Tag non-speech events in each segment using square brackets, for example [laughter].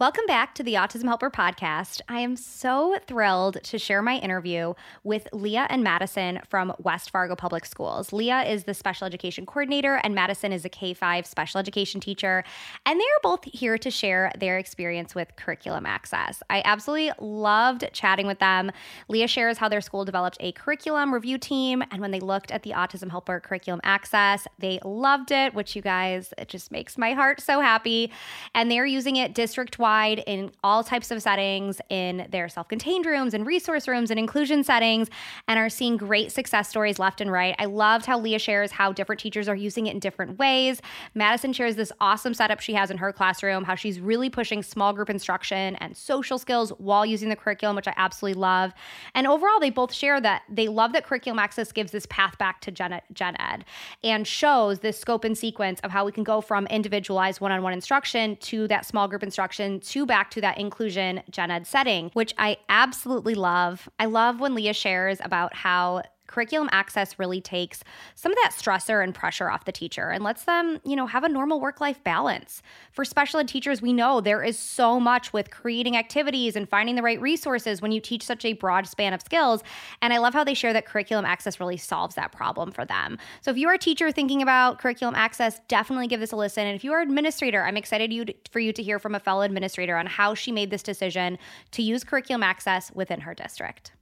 Welcome back to the Autism Helper podcast. I am so thrilled to share my interview with Leah and Madison from West Fargo Public Schools. Leah is the special education coordinator, and Madison is a K 5 special education teacher. And they are both here to share their experience with curriculum access. I absolutely loved chatting with them. Leah shares how their school developed a curriculum review team, and when they looked at the Autism Helper curriculum access, they loved it, which you guys, it just makes my heart so happy. And they're using it district wide wide in all types of settings in their self contained rooms and resource rooms and inclusion settings and are seeing great success stories left and right. I loved how Leah shares how different teachers are using it in different ways. Madison shares this awesome setup she has in her classroom, how she's really pushing small group instruction and social skills while using the curriculum, which I absolutely love. And overall, they both share that they love that curriculum access gives this path back to gen, gen ed and shows this scope and sequence of how we can go from individualized one on one instruction to that small group instruction to back to that inclusion gen ed setting, which I absolutely love. I love when Leah shares about how curriculum access really takes some of that stressor and pressure off the teacher and lets them, you know, have a normal work-life balance. For special ed teachers, we know there is so much with creating activities and finding the right resources when you teach such a broad span of skills. And I love how they share that curriculum access really solves that problem for them. So if you are a teacher thinking about curriculum access, definitely give this a listen. And if you are an administrator, I'm excited for you to hear from a fellow administrator on how she made this decision to use curriculum access within her district.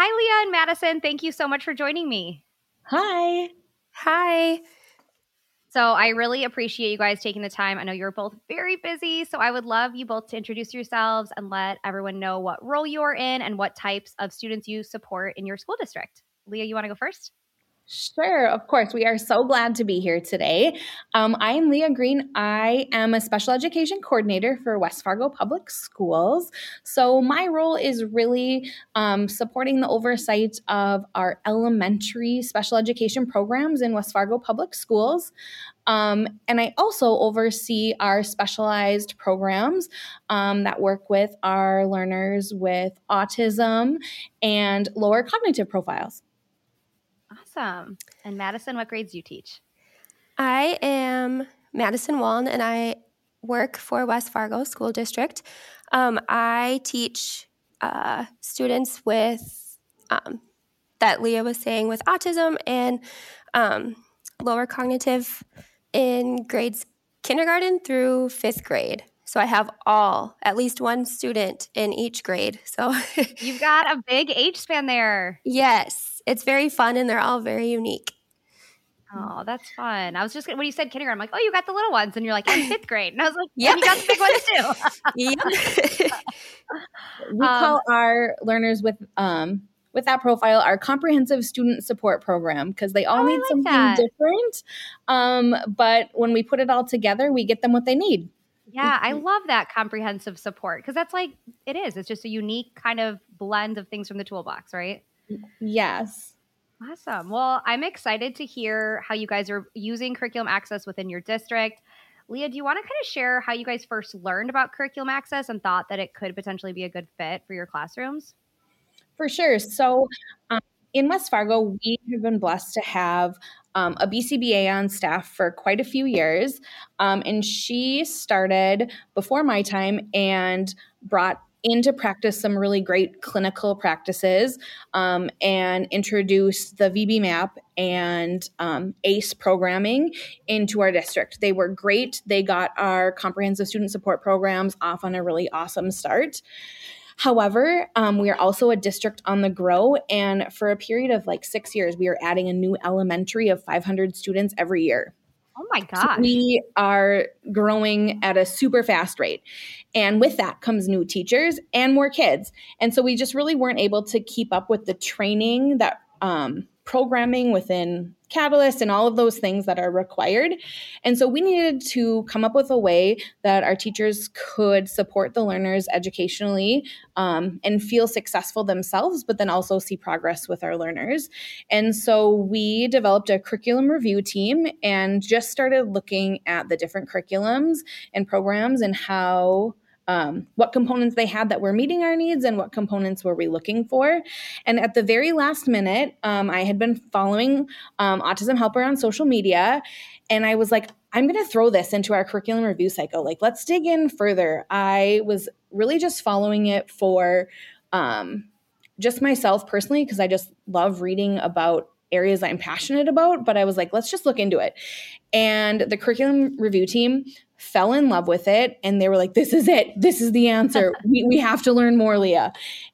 Hi, Leah and Madison. Thank you so much for joining me. Hi. Hi. So I really appreciate you guys taking the time. I know you're both very busy, so I would love you both to introduce yourselves and let everyone know what role you're in and what types of students you support in your school district. Leah, you want to go first? Sure, of course. We are so glad to be here today. Um, I am Leah Green. I am a special education coordinator for West Fargo Public Schools. So, my role is really um, supporting the oversight of our elementary special education programs in West Fargo Public Schools. Um, and I also oversee our specialized programs um, that work with our learners with autism and lower cognitive profiles. Awesome. And Madison, what grades do you teach? I am Madison Waln, and I work for West Fargo School District. Um, I teach uh, students with um, that Leah was saying with autism and um, lower cognitive in grades kindergarten through fifth grade. So I have all, at least one student in each grade. So [laughs] you've got a big age span there. Yes, it's very fun and they're all very unique. Oh, that's fun. I was just when you said kindergarten, I'm like, oh, you got the little ones, and you're like, in fifth grade, and I was like, yeah, you got the big ones too. [laughs] yeah. [laughs] we um, call our learners with um with that profile our comprehensive student support program because they all oh, need like something that. different. Um, but when we put it all together, we get them what they need. Yeah, I love that comprehensive support because that's like it is. It's just a unique kind of blend of things from the toolbox, right? Yes. Awesome. Well, I'm excited to hear how you guys are using curriculum access within your district. Leah, do you want to kind of share how you guys first learned about curriculum access and thought that it could potentially be a good fit for your classrooms? For sure. So, um, in West Fargo, we have been blessed to have um, a BCBA on staff for quite a few years. Um, and she started before my time and brought into practice some really great clinical practices um, and introduced the VB-MAPP and um, ACE programming into our district. They were great. They got our comprehensive student support programs off on a really awesome start. However, um, we are also a district on the grow, and for a period of like six years, we are adding a new elementary of 500 students every year. Oh my gosh. So we are growing at a super fast rate. And with that comes new teachers and more kids. And so we just really weren't able to keep up with the training that um, programming within Catalyst and all of those things that are required. And so we needed to come up with a way that our teachers could support the learners educationally um, and feel successful themselves, but then also see progress with our learners. And so we developed a curriculum review team and just started looking at the different curriculums and programs and how um, what components they had that were meeting our needs and what components were we looking for. And at the very last minute, um, I had been following um, Autism Helper on social media, and I was like, I'm going to throw this into our curriculum review cycle. Like, let's dig in further. I was really just following it for um, just myself personally because I just love reading about areas I'm passionate about, but I was like, let's just look into it. And the curriculum review team fell in love with it and they were like, this is it. This is the answer. [laughs] we, we have to learn more, Leah.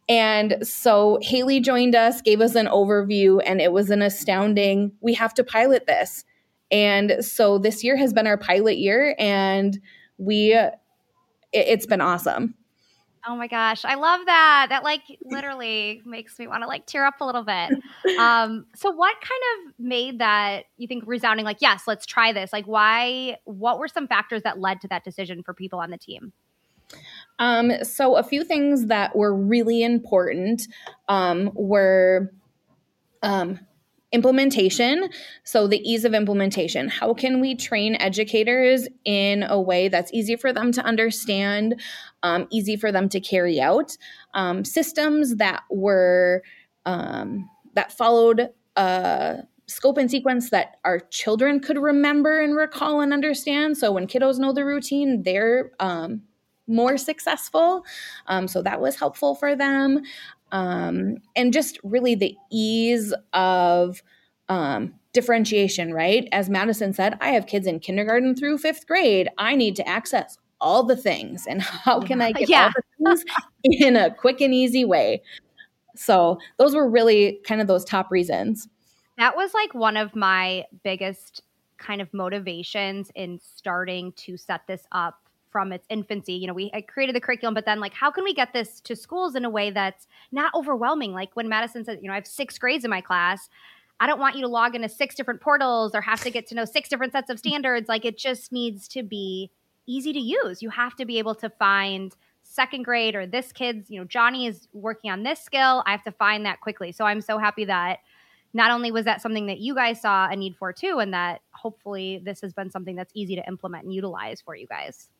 And so Haley joined us, gave us an overview, and it was an astounding, we have to pilot this. And so this year has been our pilot year, and we, it, it's been awesome. Oh my gosh, I love that. That like [laughs] literally makes me want to like tear up a little bit. Um, so what kind of made that you think resounding like yes, let's try this? Like why what were some factors that led to that decision for people on the team? Um, so a few things that were really important um, were um, implementation. So, the ease of implementation. How can we train educators in a way that's easy for them to understand, um, easy for them to carry out? Um, systems that were um, that followed a scope and sequence that our children could remember and recall and understand. So, when kiddos know the routine, they're um, more successful. Um, so that was helpful for them um, and just really the ease of um, differentiation, right? As Madison said, I have kids in kindergarten through fifth grade. I need to access all the things. And how can I get yeah. all the things [laughs] in a quick and easy way? So those were really kind of those top reasons. That was like one of my biggest kind of motivations in starting to set this up from its infancy. You know, we created the curriculum, but then like, how can we get this to schools in a way that's not overwhelming? Like when Madison said, you know, I have six grades in my class. I don't want you to log into six different portals or have to get to know six different sets of standards. Like it just needs to be easy to use. You have to be able to find second grade or this kid's, you know, Johnny is working on this skill. I have to find that quickly. So I'm so happy that not only was that something that you guys saw a need for too, and that hopefully this has been something that's easy to implement and utilize for you guys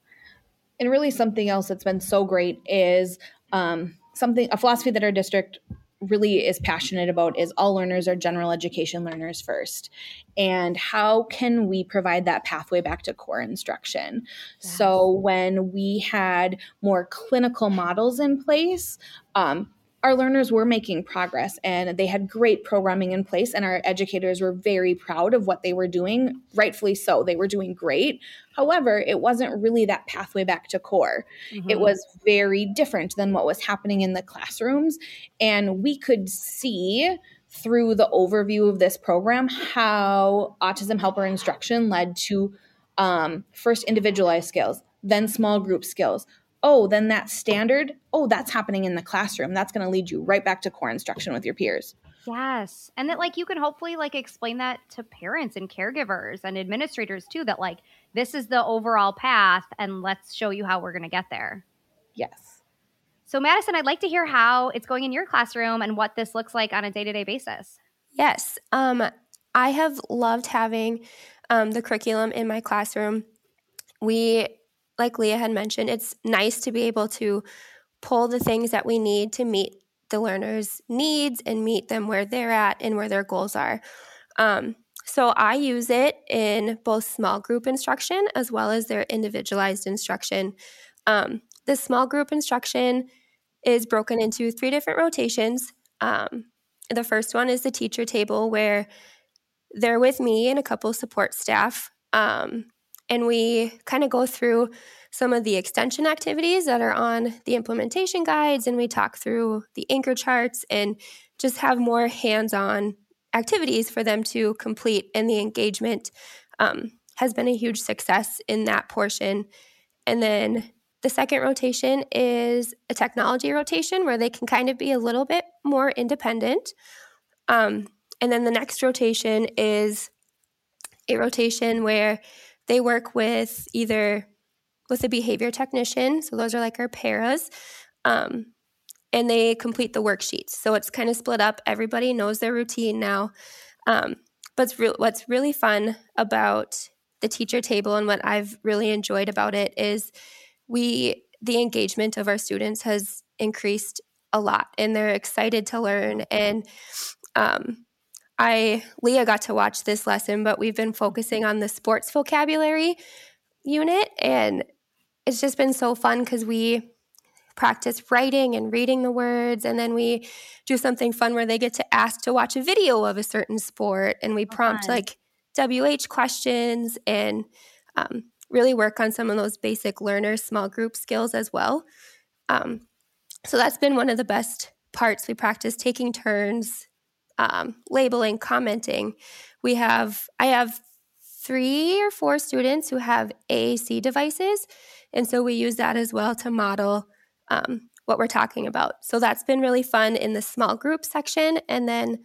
and really something else that's been so great is um, something a philosophy that our district really is passionate about is all learners are general education learners first and how can we provide that pathway back to core instruction yes. so when we had more clinical models in place um, our learners were making progress and they had great programming in place and our educators were very proud of what they were doing rightfully so they were doing great however it wasn't really that pathway back to core mm-hmm. it was very different than what was happening in the classrooms and we could see through the overview of this program how autism helper instruction led to um, first individualized skills then small group skills oh, then that standard, oh, that's happening in the classroom. That's going to lead you right back to core instruction with your peers. Yes. And that like you can hopefully like explain that to parents and caregivers and administrators too that like this is the overall path and let's show you how we're going to get there. Yes. So Madison, I'd like to hear how it's going in your classroom and what this looks like on a day-to-day basis. Yes. Um I have loved having um, the curriculum in my classroom. We like Leah had mentioned, it's nice to be able to pull the things that we need to meet the learner's needs and meet them where they're at and where their goals are. Um, so I use it in both small group instruction as well as their individualized instruction. Um, the small group instruction is broken into three different rotations. Um, the first one is the teacher table, where they're with me and a couple support staff. Um, and we kind of go through some of the extension activities that are on the implementation guides and we talk through the anchor charts and just have more hands-on activities for them to complete and the engagement um, has been a huge success in that portion. And then the second rotation is a technology rotation where they can kind of be a little bit more independent. Um, and then the next rotation is a rotation where they work with either with a behavior technician, so those are like our paras, um, and they complete the worksheets. So it's kind of split up. Everybody knows their routine now. Um, but re- what's really fun about the teacher table and what I've really enjoyed about it is we the engagement of our students has increased a lot, and they're excited to learn and um, I Leah got to watch this lesson, but we've been focusing on the sports vocabulary unit and it's just been so fun because we practice writing and reading the words and then we do something fun where they get to ask to watch a video of a certain sport and we prompt like WH questions and um, really work on some of those basic learner small group skills as well. Um, so that's been one of the best parts. We practice taking turns um, labeling, commenting. We have, I have three or four students who have AAC devices. And so we use that as well to model um, what we're talking about. So that's been really fun in the small group section. And then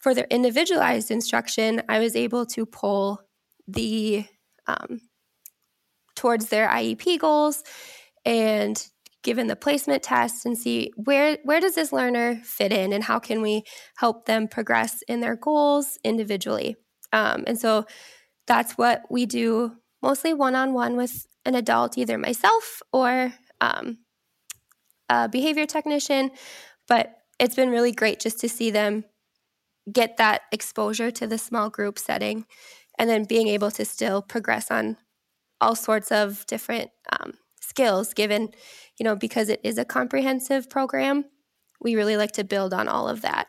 for their individualized instruction, I was able to pull the um, towards their IEP goals and given the placement test and see where where does this learner fit in and how can we help them progress in their goals individually? Um, and so that's what we do mostly one-on-one with an adult either myself or um, a behavior technician but it's been really great just to see them get that exposure to the small group setting and then being able to still progress on all sorts of different um, skills given you know, because it is a comprehensive program, we really like to build on all of that.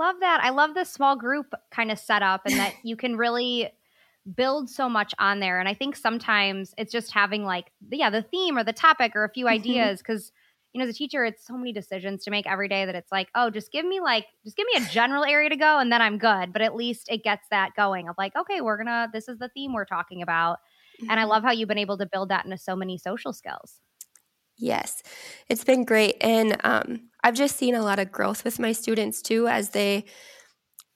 Love that. I love the small group kind of setup and that [laughs] you can really build so much on there. And I think sometimes it's just having like, yeah, the theme or the topic or a few mm-hmm. ideas because you know, as a teacher, it's so many decisions to make every day that it's like, oh, just give me like, just give me a general area to go and then I'm good. But at least it gets that going of like, okay, we're gonna, this is the theme we're talking about. Mm-hmm. And I mm-hmm. love how you've been able to build that into so many social skills. Yes, it's been great. And um, I've just seen a lot of growth with my students too as they,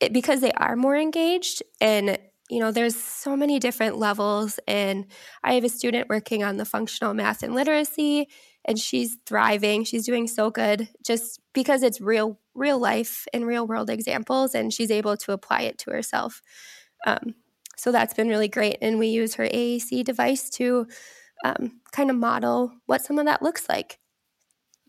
it, because they are more engaged and you know there's so many different levels. And i have a student working on the functional math and literacy and she's thriving. She's doing so good just because it's real real life and real world examples and she's able to apply it to herself. Um, so that's been really great. And we use her aac device to um, kind of model what some of that looks like.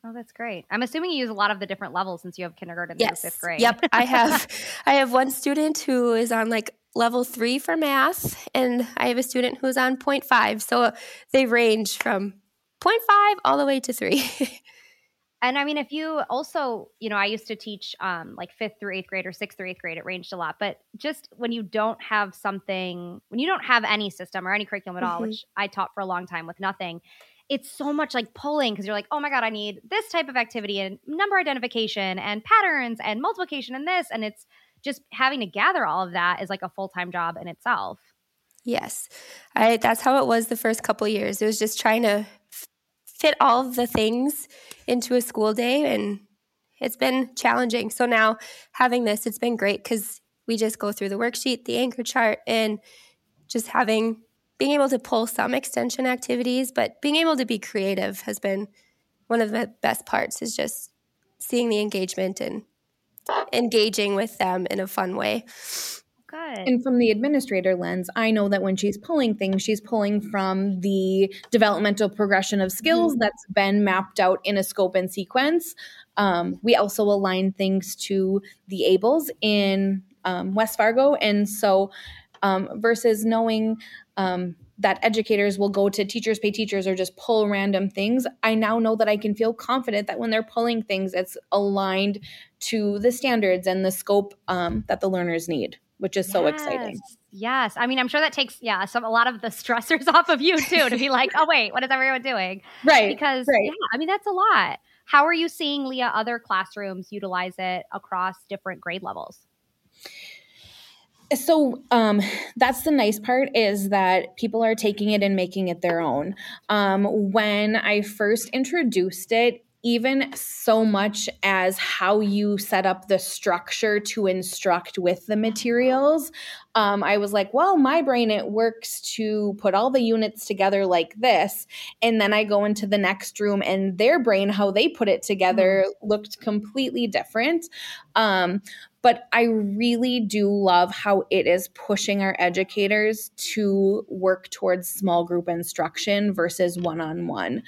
Oh, that's great. I'm assuming you use a lot of the different levels since you have kindergarten yes. through fifth grade. Yep. I have [laughs] I have one student who is on like level three for math, and I have a student who's on 0.5. So they range from 0.5 all the way to three. [laughs] And I mean, if you also, you know, I used to teach um, like fifth through eighth grade or sixth through eighth grade, it ranged a lot. But just when you don't have something, when you don't have any system or any curriculum at all, mm-hmm. which I taught for a long time with nothing, it's so much like pulling because you're like, oh my God, I need this type of activity and number identification and patterns and multiplication and this. And it's just having to gather all of that is like a full time job in itself. Yes. I that's how it was the first couple years. It was just trying to fit all of the things into a school day and it's been challenging. So now having this, it's been great because we just go through the worksheet, the anchor chart, and just having being able to pull some extension activities, but being able to be creative has been one of the best parts is just seeing the engagement and engaging with them in a fun way. Good. And from the administrator lens, I know that when she's pulling things, she's pulling from the developmental progression of skills mm-hmm. that's been mapped out in a scope and sequence. Um, we also align things to the ABLLS in um, West Fargo. And so, um, versus knowing um, that educators will go to teachers pay teachers or just pull random things i now know that i can feel confident that when they're pulling things it's aligned to the standards and the scope um, that the learners need which is yes. so exciting. Yes. I mean, I'm sure that takes, yeah, some, a lot of the stressors [laughs] off of you too to be like, oh, wait, what is everyone doing? Right. Because, right. yeah, I mean, that's a lot. How are you seeing, Leah, other classrooms utilize it across different grade levels? So um, that's the nice part is that people are taking it and making it their own um, when i first introduced it even so much as how you set up the structure to instruct with the materials. Um, I was like, well, my brain, it works to put all the units together like this. And then I go into the next room, and their brain, how they put it together, mm-hmm. looked completely different. Um, but I really do love how it is pushing our educators to work towards small group instruction versus one on one.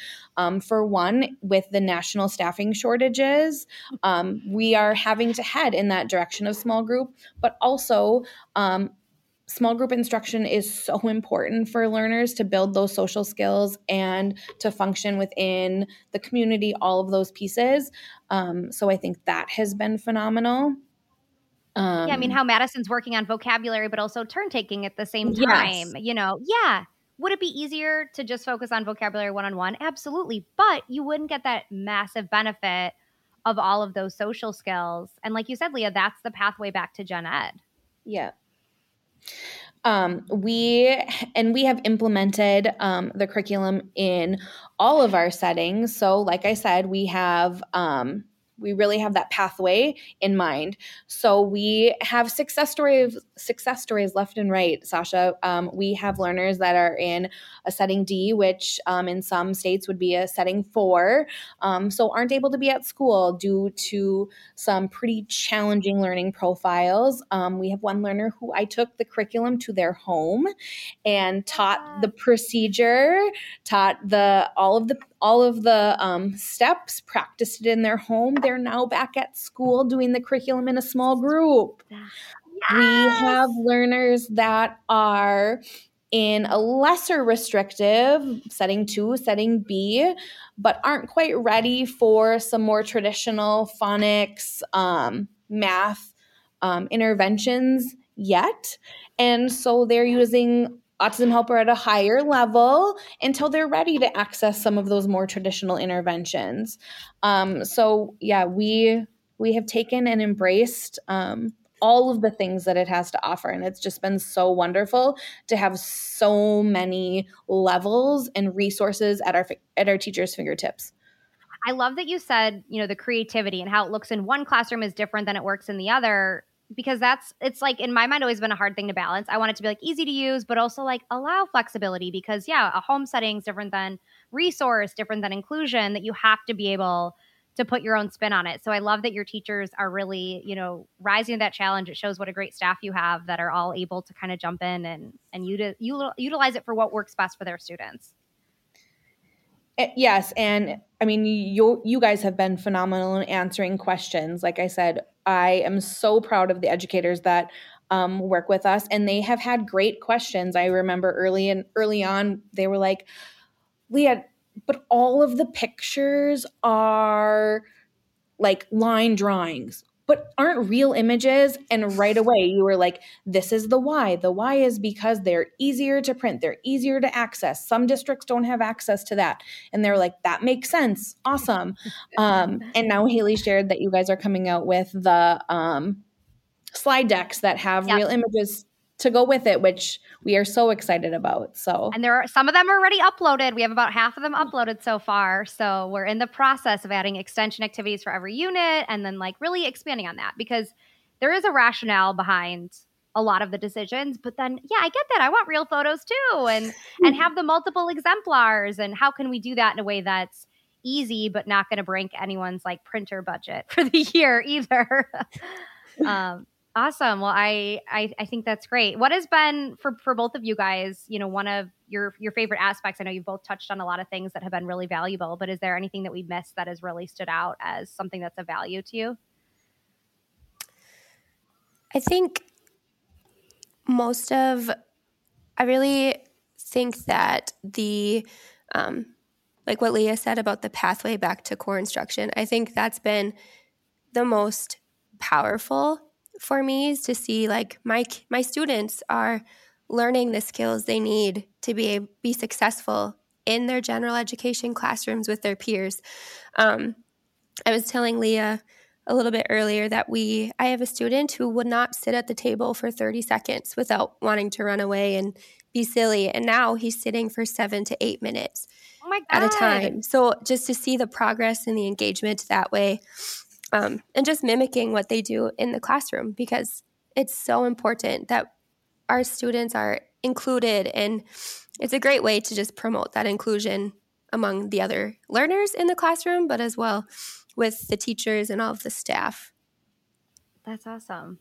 For one, with the national staffing shortages, um, we are having to head in that direction of small group, but also, um, small group instruction is so important for learners to build those social skills and to function within the community, all of those pieces. Um, so I think that has been phenomenal. Um, yeah, I mean, how Madison's working on vocabulary, but also turn taking at the same time. Yes. You know, yeah. Would it be easier to just focus on vocabulary one on one? Absolutely. But you wouldn't get that massive benefit of all of those social skills. And like you said, Leah, that's the pathway back to gen ed. Yeah. Um, we and we have implemented um, the curriculum in all of our settings. So, like I said, we have um, we really have that pathway in mind. So we have success stories, success stories left and right. Sasha, um, we have learners that are in a setting D, which um, in some states would be a setting four, um, so aren't able to be at school due to some pretty challenging learning profiles. Um, we have one learner who I took the curriculum to their home and taught the procedure, taught the all of the all of the um, steps, practiced it in their home. They're now back at school doing the curriculum in a small group. Yes. We have learners that are in a lesser restrictive setting two, setting B, but aren't quite ready for some more traditional phonics, um, math um, interventions yet. And so they're using autism helper at a higher level until they're ready to access some of those more traditional interventions. Um, so yeah, we we have taken and embraced um, all of the things that it has to offer, and it's just been so wonderful to have so many levels and resources at our at our teachers' fingertips. I love that you said, you know, the creativity and how it looks in one classroom is different than it works in the other because that's it's like in my mind always been a hard thing to balance. I want it to be like easy to use, but also like allow flexibility because yeah, a home setting is different than resource, different than inclusion. That you have to be able to put your own spin on it. So I love that your teachers are really, you know, rising to that challenge. It shows what a great staff you have that are all able to kind of jump in and and util- utilize it for what works best for their students. Eh, yes, and I mean you you guys have been phenomenal in answering questions. Like I said, I am so proud of the educators that um, work with us, and they have had great questions. I remember early and early on, they were like, "Leah, but all of the pictures are like line drawings but aren't real images. And right away, you were like, this is the why. The why is because they're easier to print, they're easier to access. Some districts don't have access to that. And they're like, that makes sense. Awesome. [laughs] Um, and now Haley shared that you guys are coming out with the um, slide decks that have yep. real images to go with it, which we are so excited about. So, and there are some of them already uploaded. We have about half of them uploaded so far. So, we're in the process of adding extension activities for every unit and then like really expanding on that because there is a rationale behind a lot of the decisions but then yeah i get that i want real photos too and [laughs] and have the multiple exemplars and how can we do that in a way that's easy but not going to break anyone's like printer budget [laughs] for the year either [laughs] um Awesome. Well, I, I, I think that's great. What has been for for both of you guys? You know, one of your your favorite aspects. I know you've both touched on a lot of things that have been really valuable, but is there anything that we missed that has really stood out as something that's a value to you? I think most of, I really think that the, um, like what Leah said about the pathway back to core instruction, I think that's been the most powerful for me is to see like my my students are learning the skills they need to be be successful in their general education classrooms with their peers. Um, I was telling Leah a little bit earlier that we I have a student who would not sit at the table for 30 seconds without wanting to run away and be silly and now he's sitting for 7 to 8 minutes oh at a time. So just to see the progress and the engagement that way um, and just mimicking what they do in the classroom because it's so important that our students are included and it's a great way to just promote that inclusion among the other learners in the classroom but as well with the teachers and all of the staff. That's awesome.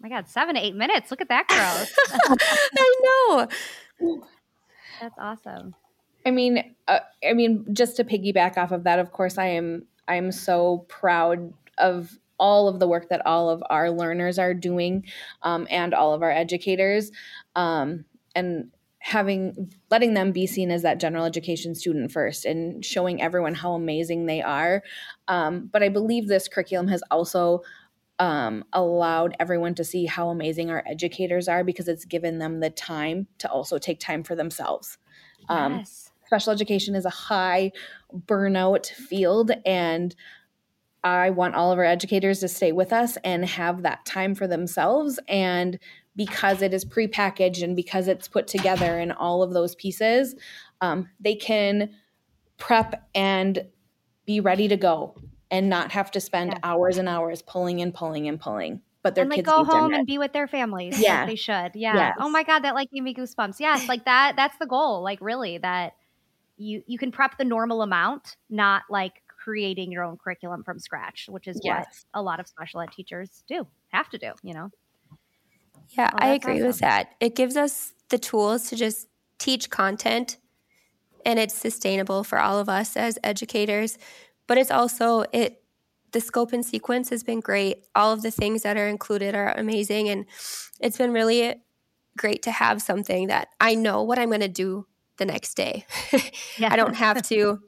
My god seven to eight minutes. Look at that growth [laughs] [laughs] i know. That's awesome. I mean uh, i mean just to piggyback off of that of course i am I'm so proud of all of the work that all of our learners are doing um, and all of our educators. Um, and having letting them be seen as that general education student first and showing everyone how amazing they are. Um, but i believe this curriculum has also um, allowed everyone to see how amazing our educators are because it's given them the time to also take time for themselves. Um, yes special education is a high burnout field and I want all of our educators to stay with us and have that time for themselves. And because it is prepackaged and because it's put together in all of those pieces, um, they can prep and be ready to go and not have to spend yeah. hours and hours pulling and pulling and pulling. But their and like kids go home and be with their families. Yeah, like they should. Yeah. Yes. Oh my god, that like gave me goosebumps. Yes, like that. That's the goal. Like really, that you you can prep the normal amount, not like creating your own curriculum from scratch, which is yes. what a lot of special ed teachers do, have to do, you know. Yeah, I agree awesome. with that. It gives us the tools to just teach content and it's sustainable for all of us as educators, but it's also it the scope and sequence has been great. All of the things that are included are amazing and it's been really great to have something that I know what I'm going to do the next day. [laughs] yeah. I don't have to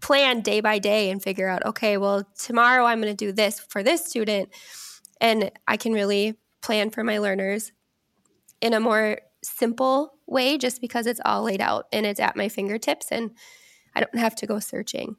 plan day by day and figure out, okay, well, tomorrow I'm going to do this for this student. And I can really plan for my learners in a more simple way just because it's all laid out and it's at my fingertips and I don't have to go searching.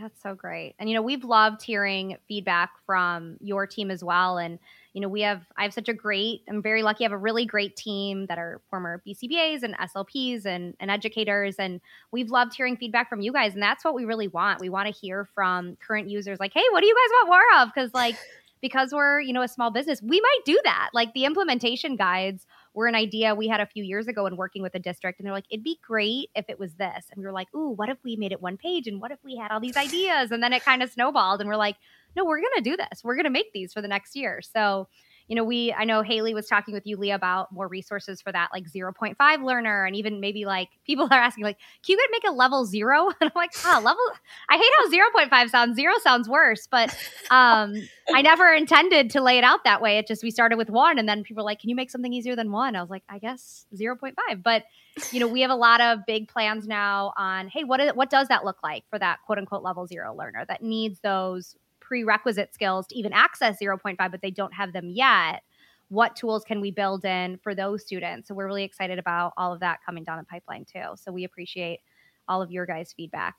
That's so great. And you know, we've loved hearing feedback from your team as well and you know, we have I have such a great I'm very lucky I have a really great team that are former BCBAs and SLPs and and educators and we've loved hearing feedback from you guys and that's what we really want. We want to hear from current users like, "Hey, what do you guys want more of?" cuz like [laughs] because we're, you know, a small business, we might do that. Like the implementation guides were an idea we had a few years ago when working with a district. And they're like, it'd be great if it was this. And we were like, ooh, what if we made it one page? And what if we had all these ideas? And then it kind of snowballed. And we're like, no, we're going to do this. We're going to make these for the next year. So you know, we, I know Haley was talking with you, Leah, about more resources for that, like 0.5 learner. And even maybe like [laughs] people are asking, like, can you make a level zero? [laughs] And I'm like, ah, level, I hate how 0.5 sounds. Zero sounds worse. But um, I never intended to lay it out that way. It just, we started with one. And then people were like, can you make something easier than one? I was like, I guess 0.5. But, you know, we have a lot of big plans now on, hey, what, is, what does that look like for that quote unquote level zero learner that needs those prerequisite skills to even access 0.5, but they don't have them yet. What tools can we build in for those students? So we're really excited about all of that coming down the pipeline too. So we appreciate all of your guys' feedback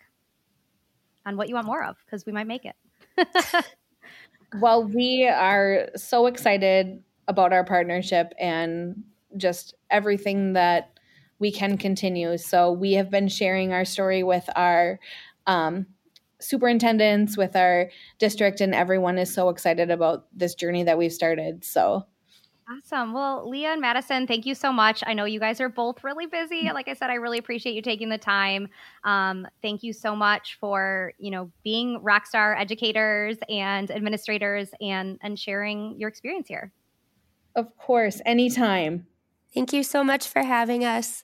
on what you want more of because we might make it. [laughs] well, we are so excited about our partnership and just everything that we can continue. So we have been sharing our story with our um, superintendents, with our district, and everyone is so excited about this journey that we've started. So Awesome. Well, Leah and Madison, thank you so much. I know you guys are both really busy. Like I said, I really appreciate you taking the time. Um, thank you so much for you know being rockstar educators and administrators and and sharing your experience here. Of course, anytime. Thank you so much for having us.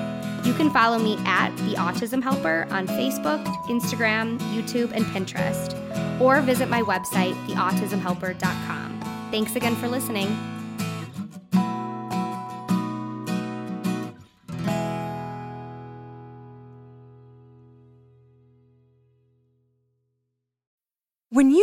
You can follow me at The Autism Helper on Facebook, Instagram, YouTube, and Pinterest, or visit my website, theautismhelper.com. Thanks again for listening.